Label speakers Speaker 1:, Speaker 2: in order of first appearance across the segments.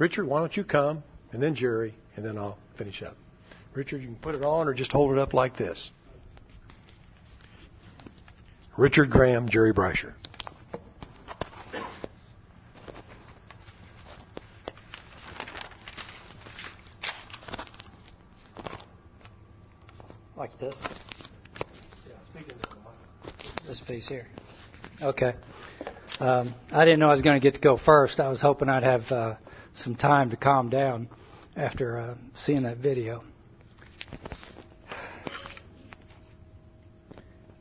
Speaker 1: Richard, why don't you come, and then Jerry, and then I'll finish up. Richard, you can put it on or just hold it up like this. Richard Graham, Jerry Brasher.
Speaker 2: Like this? This piece here. Okay. Um, I didn't know I was going to get to go first. I was hoping I'd have uh, some time to calm down after uh, seeing that video.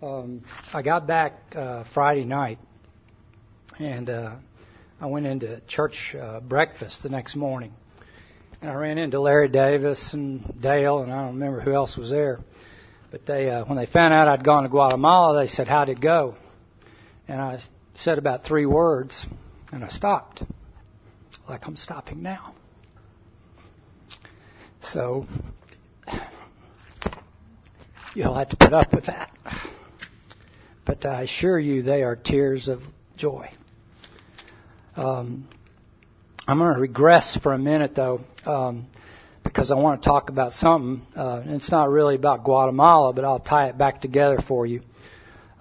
Speaker 2: Um, I got back uh, Friday night, and uh, I went into church uh, breakfast the next morning, and I ran into Larry Davis and Dale, and I don't remember who else was there. But they, uh, when they found out I'd gone to Guatemala, they said, "How'd it go?" And I said about three words, and I stopped, like I'm stopping now. So you'll have to put up with that. But I assure you, they are tears of joy. Um, I'm going to regress for a minute, though, um, because I want to talk about something. Uh, it's not really about Guatemala, but I'll tie it back together for you.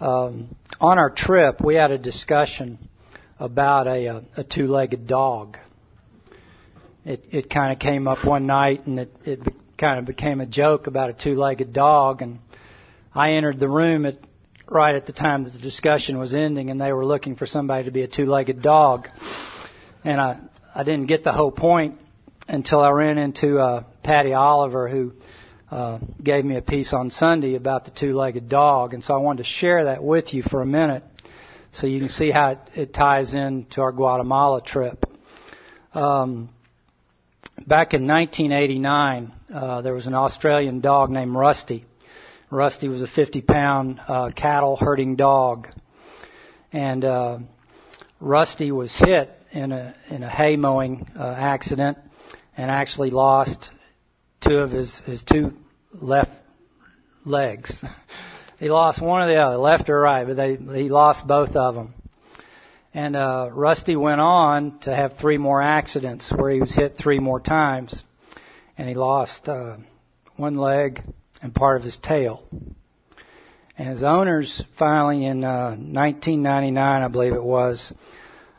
Speaker 2: Um, on our trip, we had a discussion about a, a, a two-legged dog. It, it kind of came up one night, and it, it kind of became a joke about a two-legged dog. And I entered the room at right at the time that the discussion was ending, and they were looking for somebody to be a two-legged dog. And I I didn't get the whole point until I ran into uh, Patty Oliver, who uh, gave me a piece on Sunday about the two-legged dog, and so I wanted to share that with you for a minute, so you can see how it, it ties into our Guatemala trip. Um, back in 1989, uh, there was an Australian dog named Rusty. Rusty was a 50-pound uh, cattle herding dog, and uh, Rusty was hit in a in a hay mowing uh, accident and actually lost two of his his two left legs. he lost one or the other, left or right, but they he lost both of them. And uh, Rusty went on to have three more accidents where he was hit three more times, and he lost uh, one leg and part of his tail. And his owners finally, in uh, 1999, I believe it was,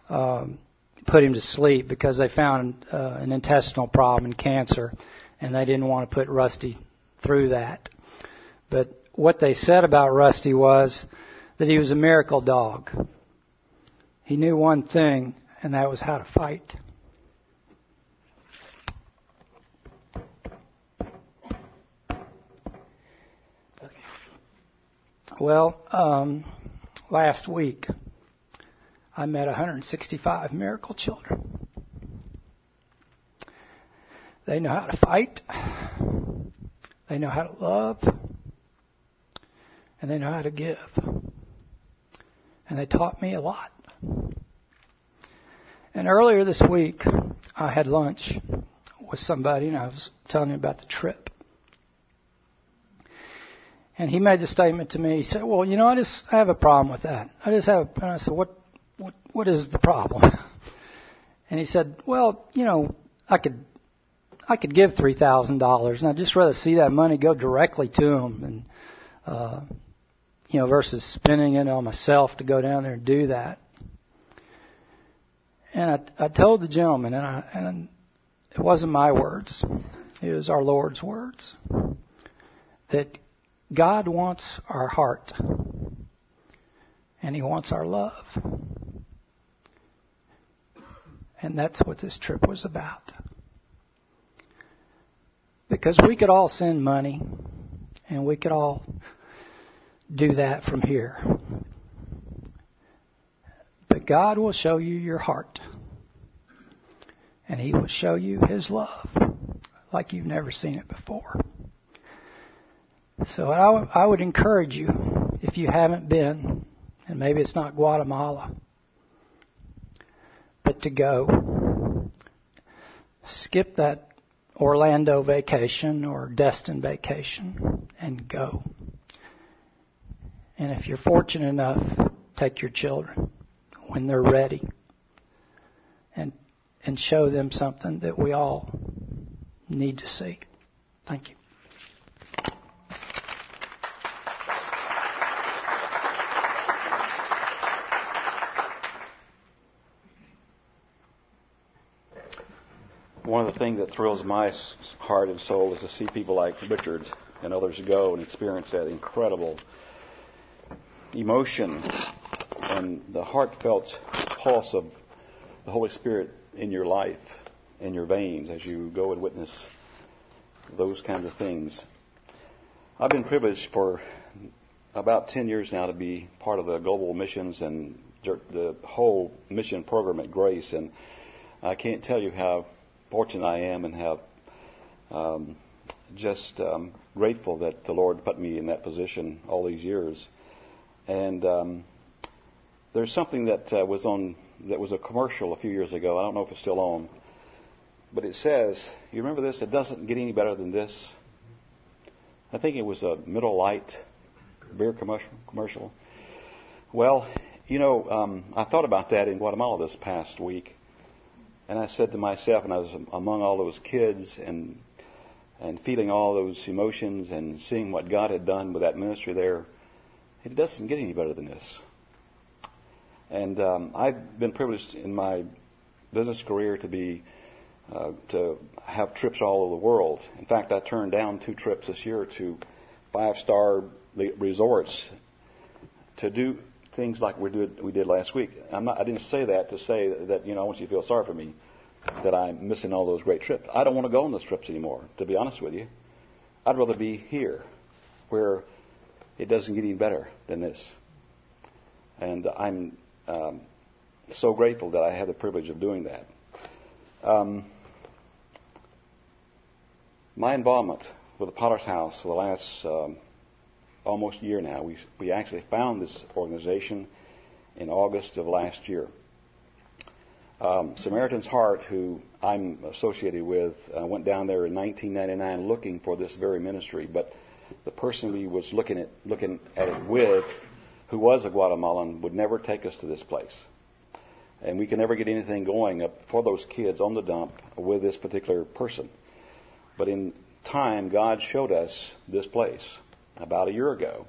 Speaker 2: um, put him to sleep because they found uh, an intestinal problem and cancer, and they didn't want to put Rusty through that. But what they said about Rusty was that he was a miracle dog. He knew one thing, and that was how to fight. Well, um, last week I met 165 miracle children. They know how to fight. They know how to love. And they know how to give. And they taught me a lot. And earlier this week, I had lunch with somebody and I was telling him about the trip. And he made the statement to me. He said, "Well, you know, I just I have a problem with that. I just have." And I said, "What? What? What is the problem?" And he said, "Well, you know, I could I could give three thousand dollars, and I'd just rather see that money go directly to them, and uh, you know, versus spending it on myself to go down there and do that." And I, I told the gentleman, and, I, and it wasn't my words; it was our Lord's words, that God wants our heart, and He wants our love. And that's what this trip was about. Because we could all send money and we could all do that from here. But God will show you your heart. And He will show you His love like you've never seen it before. So I, I would encourage you, if you haven't been, and maybe it's not Guatemala, but to go. Skip that Orlando vacation or Destin vacation and go. And if you're fortunate enough, take your children when they're ready and and show them something that we all need to see. Thank you.
Speaker 3: One of the things that thrills my heart and soul is to see people like Richard and others go and experience that incredible emotion and the heartfelt pulse of the Holy Spirit in your life, in your veins, as you go and witness those kinds of things. I've been privileged for about 10 years now to be part of the global missions and the whole mission program at Grace, and I can't tell you how fortunate I am and how um, just um, grateful that the Lord put me in that position all these years. And um, there's something that uh, was on that was a commercial a few years ago. I don't know if it's still on, but it says, "You remember this? It doesn't get any better than this." I think it was a Miller Lite beer commercial. Commercial. Well, you know, um, I thought about that in Guatemala this past week, and I said to myself, and I was among all those kids and and feeling all those emotions and seeing what God had done with that ministry there, it doesn't get any better than this. And um, I've been privileged in my business career to be uh, to have trips all over the world. In fact, I turned down two trips this year to five-star resorts to do things like we did we did last week. Not, I didn't say that to say that you know I want you to feel sorry for me that I'm missing all those great trips. I don't want to go on those trips anymore. To be honest with you, I'd rather be here, where it doesn't get any better than this. And I'm um, so grateful that I had the privilege of doing that. Um, my involvement with the Potter's House for the last um, almost year now, we, we actually found this organization in August of last year. Um, Samaritan's Heart, who I'm associated with, uh, went down there in 1999 looking for this very ministry, but the person we was looking at looking at it with who was a Guatemalan, would never take us to this place. And we can never get anything going up for those kids on the dump with this particular person. But in time, God showed us this place about a year ago.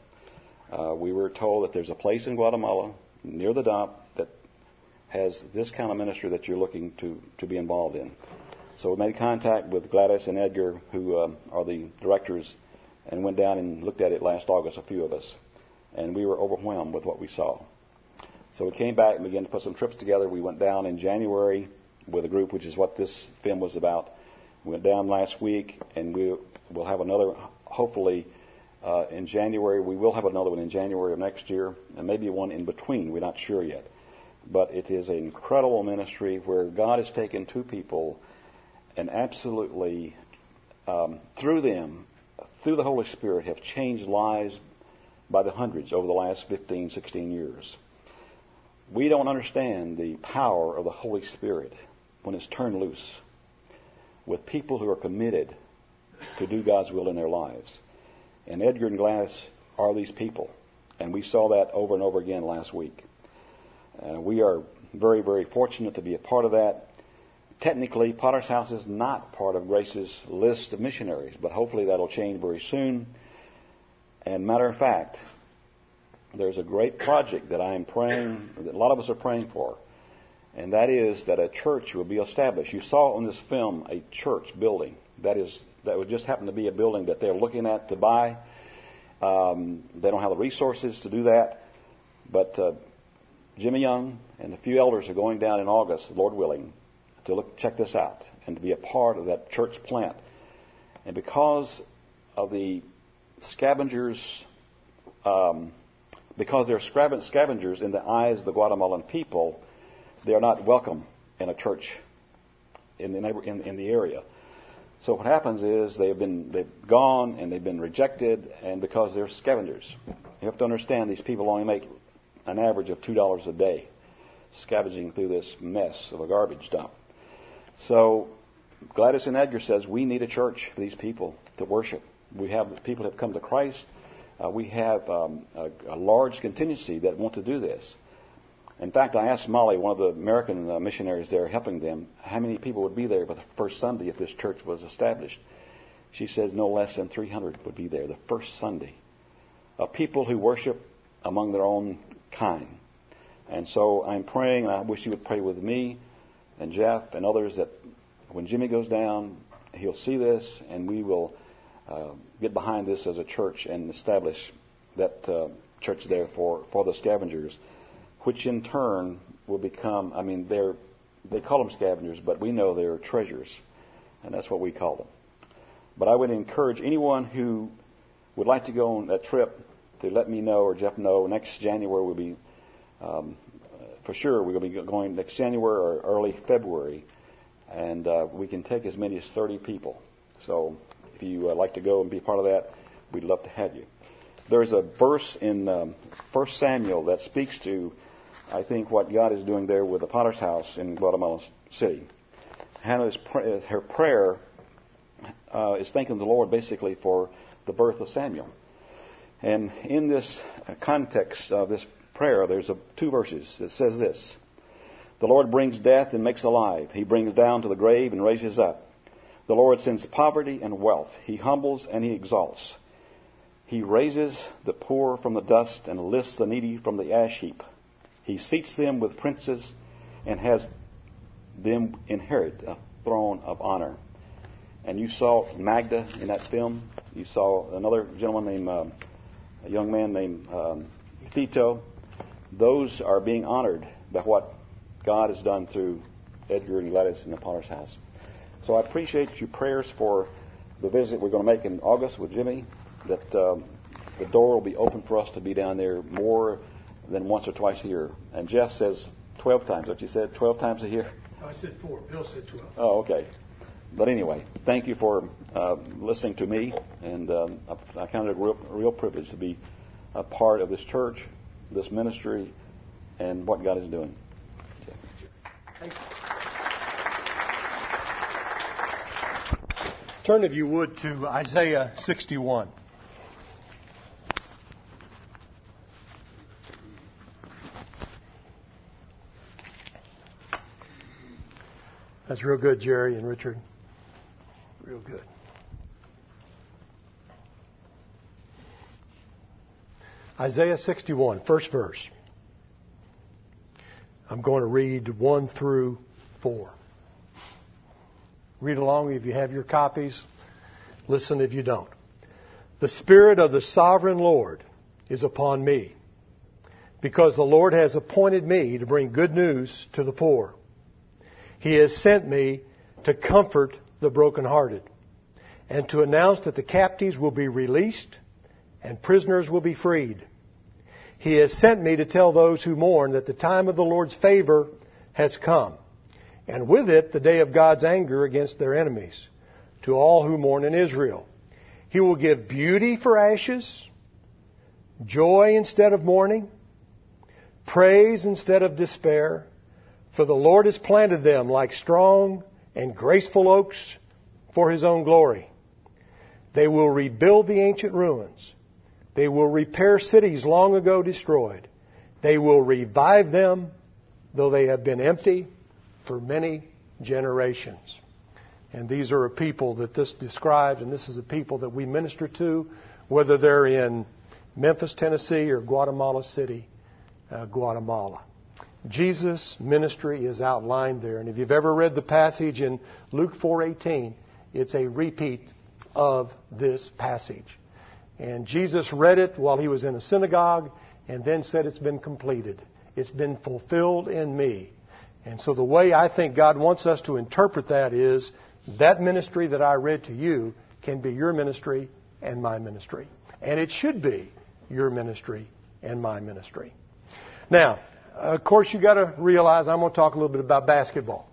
Speaker 3: Uh, we were told that there's a place in Guatemala near the dump that has this kind of ministry that you're looking to, to be involved in. So we made contact with Gladys and Edgar, who uh, are the directors, and went down and looked at it last August, a few of us and we were overwhelmed with what we saw. So we came back and began to put some trips together. We went down in January with a group, which is what this film was about. We went down last week, and we will have another, hopefully, uh, in January. We will have another one in January of next year, and maybe one in between. We're not sure yet. But it is an incredible ministry where God has taken two people and absolutely, um, through them, through the Holy Spirit, have changed lives by the hundreds over the last 15, 16 years. We don't understand the power of the Holy Spirit when it's turned loose with people who are committed to do God's will in their lives. And Edgar and Gladys are these people. And we saw that over and over again last week. Uh, we are very, very fortunate to be a part of that. Technically, Potter's House is not part of Grace's list of missionaries, but hopefully that'll change very soon. And matter of fact, there's a great project that I am praying, that a lot of us are praying for, and that is that a church will be established. You saw on this film a church building. That is, that would just happen to be a building that they're looking at to buy. Um, they don't have the resources to do that, but uh, Jimmy Young and a few elders are going down in August, Lord willing, to look check this out and to be a part of that church plant. And because of the scavengers, um, because they're scavengers in the eyes of the Guatemalan people, they are not welcome in a church in the, in, in the area. So what happens is they've been they've gone and they've been rejected, and because they're scavengers, you have to understand these people only make an average of two dollars a day scavenging through this mess of a garbage dump. So Gladys and Edgar says we need a church for these people to worship. We have people have come to Christ. Uh, we have um, a, a, large contingency that want to do this. In fact, I asked Molly, one of the American uh, missionaries there helping them, how many people would be there for the first Sunday if this church was established. She says no less than 300 would be there the first Sunday. Of people who worship among their own kind. And so I'm praying, and I wish you would pray with me and Jeff and others that when Jimmy goes down, he'll see this, and we will uh, get behind this as a church and establish that uh, church there for, for the scavengers, which in turn will become, I mean, they're, they call them scavengers, but we know they're treasures, and that's what we call them. But I would encourage anyone who would like to go on that trip to let me know or Jeff know. Next January we'll be, um, for sure, to be going next January or early February, and uh, we can take as many as 30 people. So if you uh, like to go and be part of that, we'd love to have you. There's a verse in um, 1 Samuel that speaks to, I think, what God is doing there with the potter's house in Guatemala City. Hannah's her prayer uh, is thanking the Lord basically for the birth of Samuel. And in this context of this prayer, there's a, two verses. It says this The Lord brings death and makes alive, He brings down to the grave and raises up. The Lord sends poverty and wealth, He humbles and He exalts. He raises the poor from the dust and lifts the needy from the ash heap. He seats them with princes and has them inherit a throne of honor. And you saw Magda in that film. You saw another gentleman named um, a young man named um, Tito. Those are being honored by what God has done through Edgar and Gladys in the Potter's House. So I appreciate your prayers for the visit we're going to make in August with Jimmy. That um, the door will be open for us to be down there more than once or twice a year. And Jeff says 12 times. What you said? 12 times a year?
Speaker 1: I said four. Bill said 12.
Speaker 3: Oh, okay. But anyway, thank you for uh, listening to me, and um, I, I count it a real, real privilege to be a part of this church, this ministry, and what God is doing.
Speaker 1: Thank you. Turn, if you would, to Isaiah 61. That's real good, Jerry and Richard. Real good. Isaiah 61, first verse. I'm going to read 1 through 4. Read along if you have your copies. Listen if you don't. The Spirit of the Sovereign Lord is upon me, because the Lord has appointed me to bring good news to the poor. He has sent me to comfort the brokenhearted, and to announce that the captives will be released and prisoners will be freed. He has sent me to tell those who mourn that the time of the Lord's favor has come, and with it the day of God's anger against their enemies, to all who mourn in Israel. He will give beauty for ashes, joy instead of mourning, praise instead of despair, for the Lord has planted them like strong and graceful oaks for his own glory. They will rebuild the ancient ruins. They will repair cities long ago destroyed. They will revive them, though they have been empty for many generations. And these are a people that this describes, and this is a people that we minister to, whether they're in Memphis, Tennessee, or Guatemala City, uh, Guatemala. Jesus' ministry is outlined there. And if you've ever read the passage in Luke 4:18, it's a repeat of this passage. And Jesus read it while he was in a synagogue and then said it's been completed. It's been fulfilled in me. And so the way I think God wants us to interpret that is that ministry that I read to you can be your ministry and my ministry. And it should be your ministry and my ministry. Now, of course, you got to realize I'm going to talk a little bit about basketball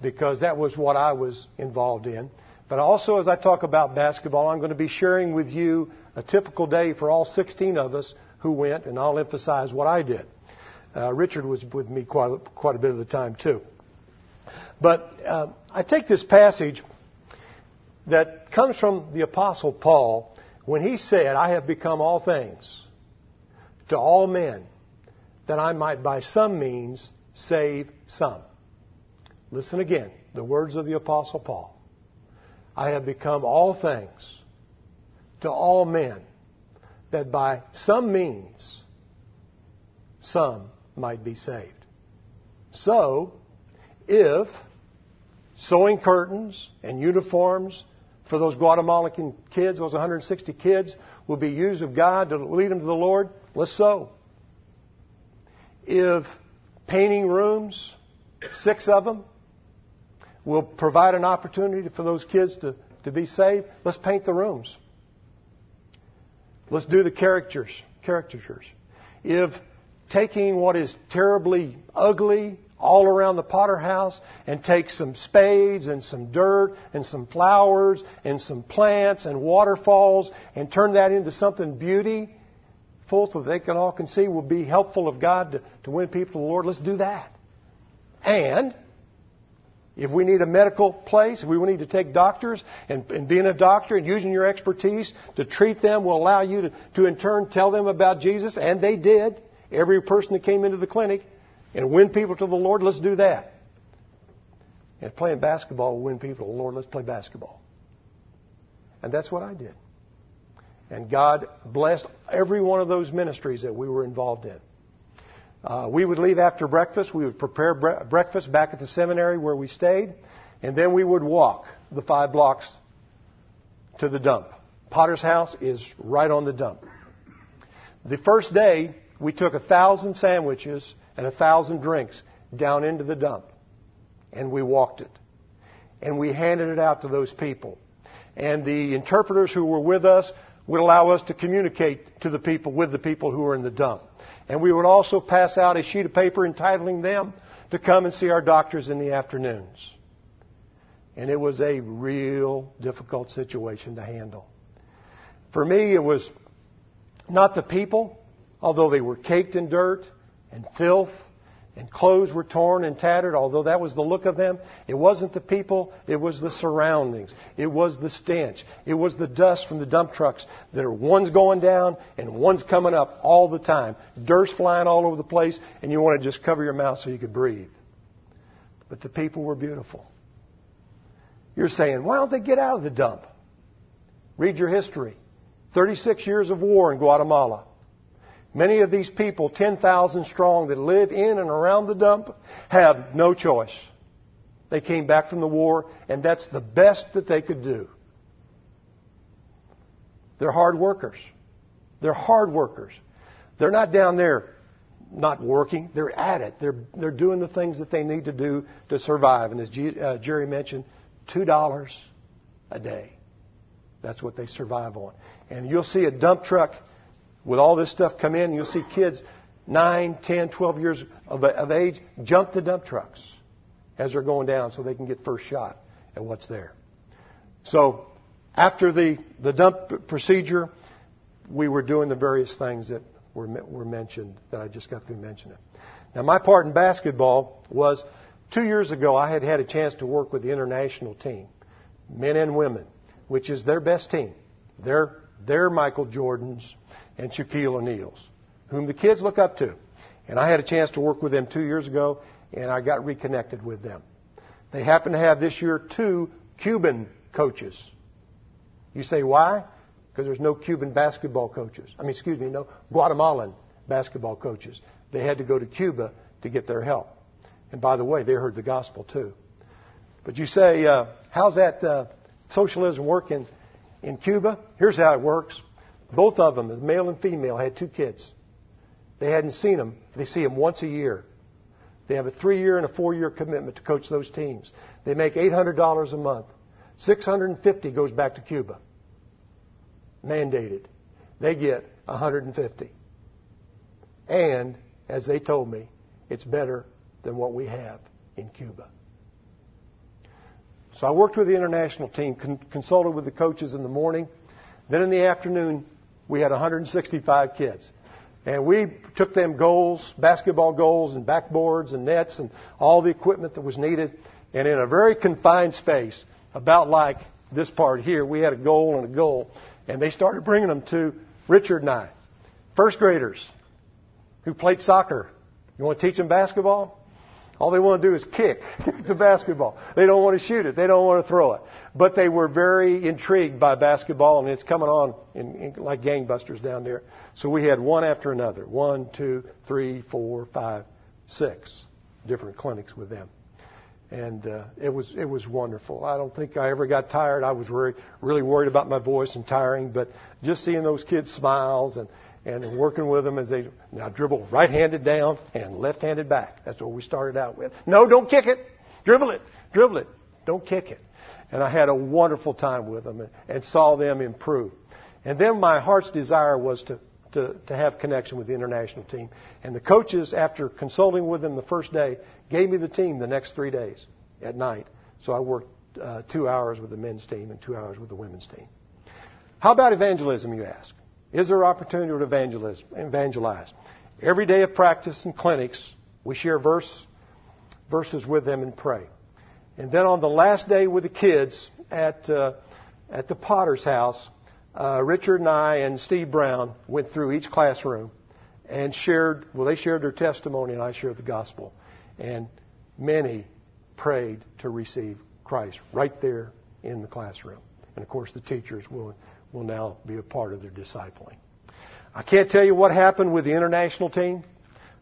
Speaker 1: because that was what I was involved in. But also, as I talk about basketball, I'm going to be sharing with you a typical day for all 16 of us who went, and I'll emphasize what I did. Uh, Richard was with me quite, quite a bit of the time, too. But uh, I take this passage that comes from the Apostle Paul when he said, I have become all things to all men that I might by some means save some. Listen again, the words of the Apostle Paul. I have become all things to all men, that by some means some might be saved. So, if sewing curtains and uniforms for those Guatemalan kids, those 160 kids, will be used of God to lead them to the Lord, let's sow. If painting rooms, six of them, will provide an opportunity for those kids to, to be saved, let's paint the rooms. Let's do the characters, caricatures. If taking what is terribly ugly all around the potter house and take some spades and some dirt and some flowers and some plants and waterfalls and turn that into something beautiful so that they can all can see will be helpful of God to, to win people to the Lord. Let's do that. And if we need a medical place, if we need to take doctors and, and being a doctor and using your expertise to treat them will allow you to, to in turn tell them about Jesus, and they did. Every person that came into the clinic and win people to the Lord, let's do that. And playing basketball will win people to the Lord, let's play basketball. And that's what I did. And God blessed every one of those ministries that we were involved in. Uh, we would leave after breakfast. We would prepare bre- breakfast back at the seminary where we stayed, and then we would walk the five blocks to the dump. Potter's house is right on the dump. The first day, we took a thousand sandwiches and a thousand drinks down into the dump, and we walked it. And we handed it out to those people. And the interpreters who were with us would allow us to communicate to the people with the people who were in the dump. And we would also pass out a sheet of paper entitling them to come and see our doctors in the afternoons. And it was a real difficult situation to handle. For me, it was not the people, although they were caked in dirt and filth and clothes were torn and tattered, although that was the look of them. It wasn't the people, it was the surroundings. It was the stench. It was the dust from the dump trucks that are one's going down and one's coming up all the time. Dirt's flying all over the place, and you want to just cover your mouth so you could breathe. But the people were beautiful. You're saying, why don't they get out of the dump? Read your history. 36 years of war in Guatemala. Many of these people, 10,000 strong, that live in and around the dump, have no choice. They came back from the war, and that's the best that they could do. They're hard workers. They're hard workers. They're not down there not working. They're at it. They're, they're doing the things that they need to do to survive. And as G, uh, Jerry mentioned, $2 a day. That's what they survive on. And you'll see a dump truck with all this stuff come in, you'll see kids 9, 10, 12 years of, of age jump the dump trucks as they're going down so they can get first shot at what's there. So after the, the dump procedure, we were doing the various things that were, were mentioned that I just got through mentioning. Now, my part in basketball was two years ago, I had had a chance to work with the international team, men and women, which is their best team. They're, they're Michael Jordan's, and Shaquille O'Neal's, whom the kids look up to. And I had a chance to work with them two years ago, and I got reconnected with them. They happen to have this year two Cuban coaches. You say why? Because there's no Cuban basketball coaches. I mean, excuse me, no Guatemalan basketball coaches. They had to go to Cuba to get their help. And by the way, they heard the gospel too. But you say, uh, how's that uh, socialism work in, in Cuba? Here's how it works. Both of them, male and female, had two kids. They hadn't seen them. They see them once a year. They have a three-year and a four-year commitment to coach those teams. They make $800 a month. 650 goes back to Cuba. Mandated. They get 150. And, as they told me, it's better than what we have in Cuba. So I worked with the international team, con- consulted with the coaches in the morning. Then in the afternoon, we had 165 kids. And we took them goals, basketball goals and backboards and nets and all the equipment that was needed. And in a very confined space, about like this part here, we had a goal and a goal. And they started bringing them to Richard and I, first graders who played soccer You want to teach them basketball? All they want to do is kick the basketball. They don't want to shoot it. They don't want to throw it. But they were very intrigued by basketball, and it's coming on in, in, like gangbusters down there. So we had one after another one, two, three, four, five, six different clinics with them. And uh, it was it was wonderful. I don't think I ever got tired. I was really really worried about my voice and tiring, but just seeing those kids' smiles and and working with them as they now dribble right-handed down and left-handed back. That's what we started out with. No, don't kick it. Dribble it. Dribble it. Don't kick it. And I had a wonderful time with them and, and saw them improve. And then my heart's desire was to, to, to have connection with the international team. And the coaches, after consulting with them the first day, gave me the team the next three days at night. So I worked uh, two hours with the men's team and two hours with the women's team. How about evangelism, you ask? Is there opportunity to evangelize? evangelize? Every day of practice and clinics, we share verse, verses with them and pray. And then on the last day with the kids at, uh, at the Potter's house, uh, Richard and I and Steve Brown went through each classroom and shared, well, they shared their testimony and I shared the gospel. And many prayed to receive Christ right there in the classroom. And of course, the teachers will will now be a part of their discipling. I can't tell you what happened with the international team.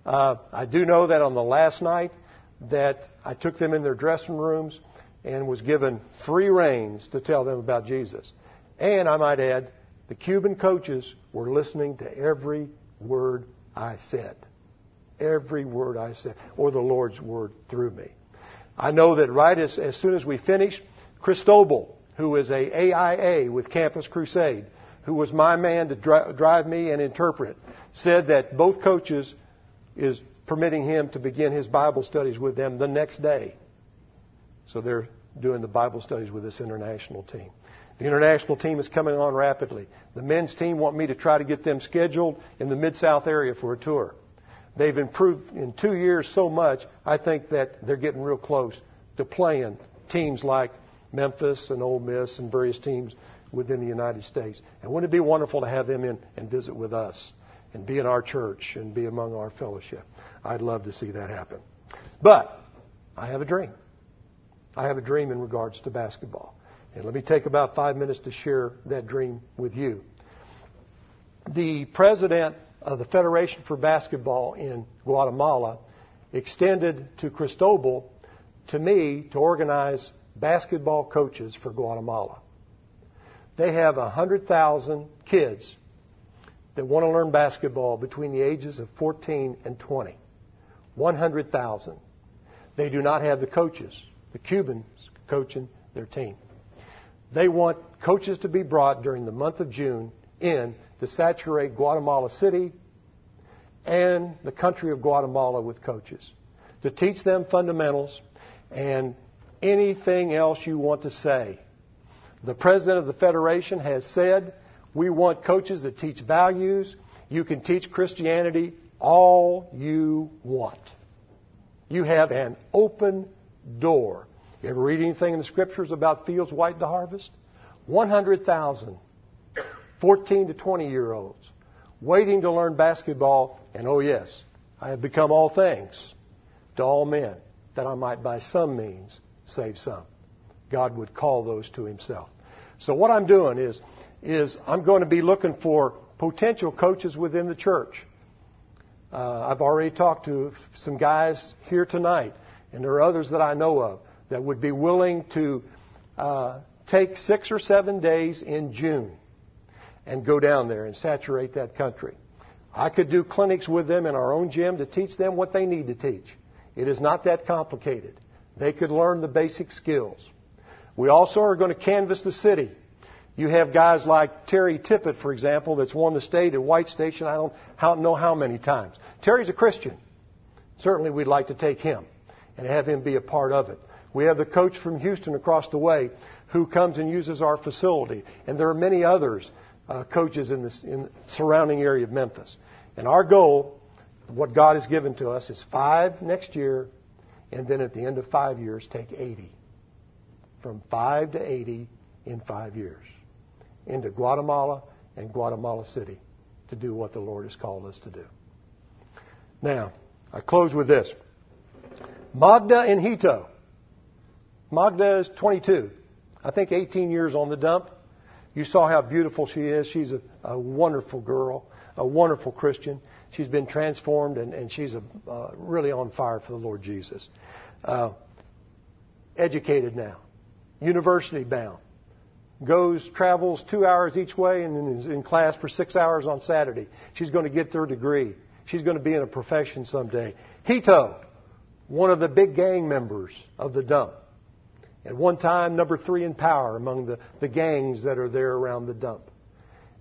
Speaker 1: Uh, I do know that on the last night that I took them in their dressing rooms and was given free reins to tell them about Jesus. And I might add, the Cuban coaches were listening to every word I said. Every word I said, or the Lord's word through me. I know that right as, as soon as we finished, Cristobal who is a AIA with Campus Crusade, who was my man to dri- drive me and interpret, said that both coaches is permitting him to begin his Bible studies with them the next day. So they're doing the Bible studies with this international team. The international team is coming on rapidly. The men's team want me to try to get them scheduled in the Mid South area for a tour. They've improved in two years so much, I think that they're getting real close to playing teams like Memphis and Ole Miss and various teams within the United States. And wouldn't it be wonderful to have them in and visit with us and be in our church and be among our fellowship? I'd love to see that happen. But I have a dream. I have a dream in regards to basketball. And let me take about five minutes to share that dream with you. The president of the Federation for Basketball in Guatemala extended to Cristobal to me to organize basketball coaches for Guatemala. They have 100,000 kids that want to learn basketball between the ages of 14 and 20. 100,000. They do not have the coaches, the Cubans coaching their team. They want coaches to be brought during the month of June in to saturate Guatemala City and the country of Guatemala with coaches, to teach them fundamentals and anything else you want to say. The president of the Federation has said, we want coaches that teach values. You can teach Christianity all you want. You have an open door. You ever read anything in the scriptures about fields white to harvest? 100,000 14 to 20 year olds waiting to learn basketball, and oh yes, I have become all things to all men that I might by some means save some. God would call those to himself. So what I'm doing is, is I'm going to be looking for potential coaches within the church. Uh, I've already talked to some guys here tonight, and there are others that I know of that would be willing to uh, take six or seven days in June and go down there and saturate that country. I could do clinics with them in our own gym to teach them what they need to teach. It is not that complicated. They could learn the basic skills. We also are going to canvass the city. You have guys like Terry Tippett, for example, that's won the state at White Station. I don't know how many times. Terry's a Christian. Certainly, we'd like to take him and have him be a part of it. We have the coach from Houston across the way who comes and uses our facility, and there are many others uh, coaches in the in surrounding area of Memphis. And our goal, what God has given to us, is five next year and then at the end of five years, take 80. From 5 to 80 in five years into Guatemala and Guatemala City to do what the Lord has called us to do. Now, I close with this. Magda and Hito. Magda is 22. I think 18 years on the dump. You saw how beautiful she is. She's a, a wonderful girl, a wonderful Christian. She's been transformed and, and she's a, uh, really on fire for the Lord Jesus. Uh, educated now, university bound, goes, travels two hours each way and is in class for six hours on Saturday. She's going to get her degree. She's going to be in a profession someday. Hito, one of the big gang members of the dump. At one time, number three in power among the, the gangs that are there around the dump.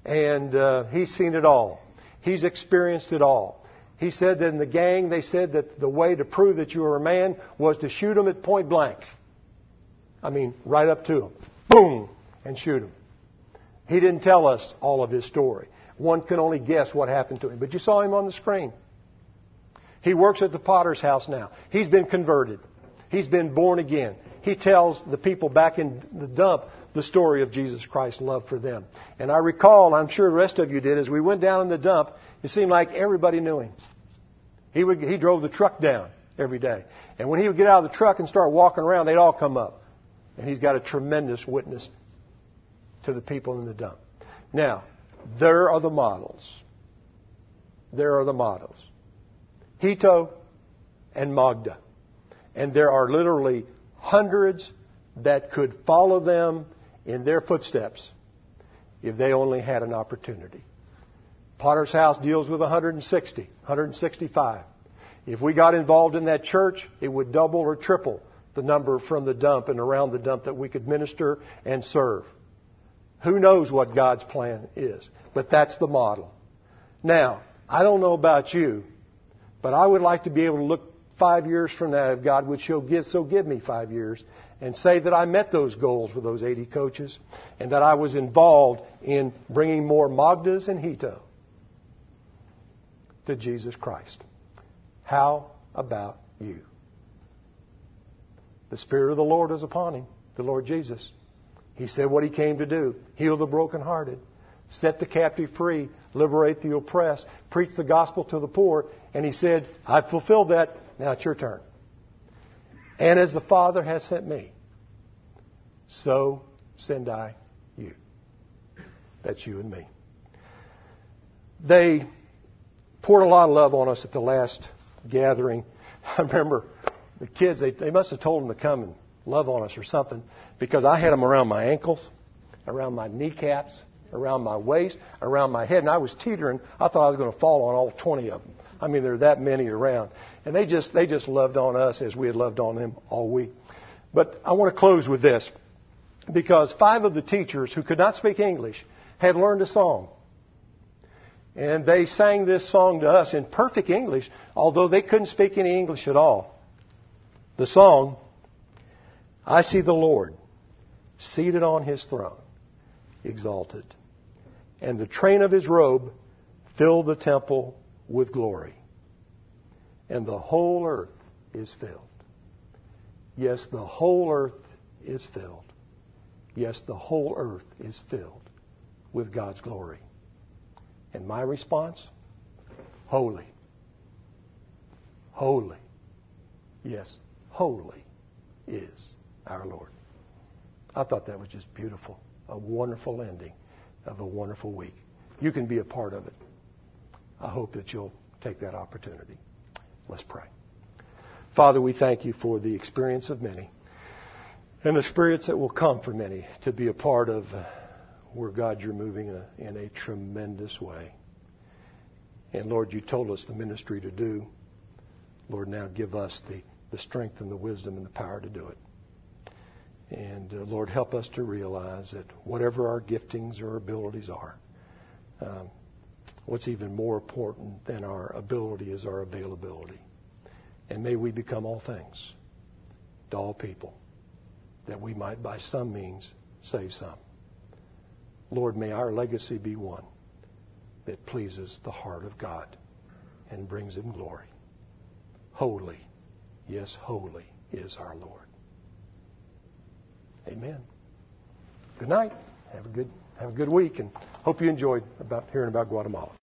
Speaker 1: And uh, he's seen it all. He's experienced it all. He said that in the gang, they said that the way to prove that you were a man was to shoot him at point blank. I mean, right up to him. Boom! And shoot him. He didn't tell us all of his story. One can only guess what happened to him. But you saw him on the screen. He works at the potter's house now. He's been converted. He's been born again. He tells the people back in the dump the story of Jesus Christ's love for them. And I recall, I'm sure the rest of you did, as we went down in the dump, it seemed like everybody knew him. He, would, he drove the truck down every day. And when he would get out of the truck and start walking around, they'd all come up. And he's got a tremendous witness to the people in the dump. Now, there are the models. There are the models. Hito and Magda. And there are literally hundreds that could follow them in their footsteps if they only had an opportunity. Potter's House deals with 160, 165. If we got involved in that church, it would double or triple the number from the dump and around the dump that we could minister and serve. Who knows what God's plan is? But that's the model. Now, I don't know about you, but I would like to be able to look five years from now if God would show, give, so give me five years and say that I met those goals with those 80 coaches and that I was involved in bringing more Magdas and Hito to Jesus Christ. How about you? The Spirit of the Lord is upon him, the Lord Jesus. He said what he came to do heal the brokenhearted, set the captive free, liberate the oppressed, preach the gospel to the poor. And he said, I've fulfilled that. Now it's your turn. And as the Father has sent me, so send I you. That's you and me. They poured a lot of love on us at the last gathering. I remember the kids, they, they must have told them to come and love on us or something because I had them around my ankles, around my kneecaps, around my waist, around my head, and I was teetering. I thought I was going to fall on all 20 of them. I mean, there are that many around. And they just, they just loved on us as we had loved on them all week. But I want to close with this because five of the teachers who could not speak English had learned a song. And they sang this song to us in perfect English, although they couldn't speak any English at all. The song, I see the Lord seated on his throne, exalted. And the train of his robe filled the temple with glory. And the whole earth is filled. Yes, the whole earth is filled. Yes, the whole earth is filled with God's glory. And my response? Holy. Holy. Yes, holy is our Lord. I thought that was just beautiful. A wonderful ending of a wonderful week. You can be a part of it. I hope that you'll take that opportunity. Let's pray. Father, we thank you for the experience of many and the spirits that will come for many to be a part of where, God, you're moving in a, in a tremendous way. And Lord, you told us the ministry to do. Lord, now give us the, the strength and the wisdom and the power to do it. And uh, Lord, help us to realize that whatever our giftings or abilities are, um, what's even more important than our ability is our availability. And may we become all things to all people, that we might by some means save some. Lord, may our legacy be one that pleases the heart of God and brings him glory. Holy, yes, holy is our Lord. Amen. Good night. Have a good have a good week and hope you enjoyed about hearing about Guatemala.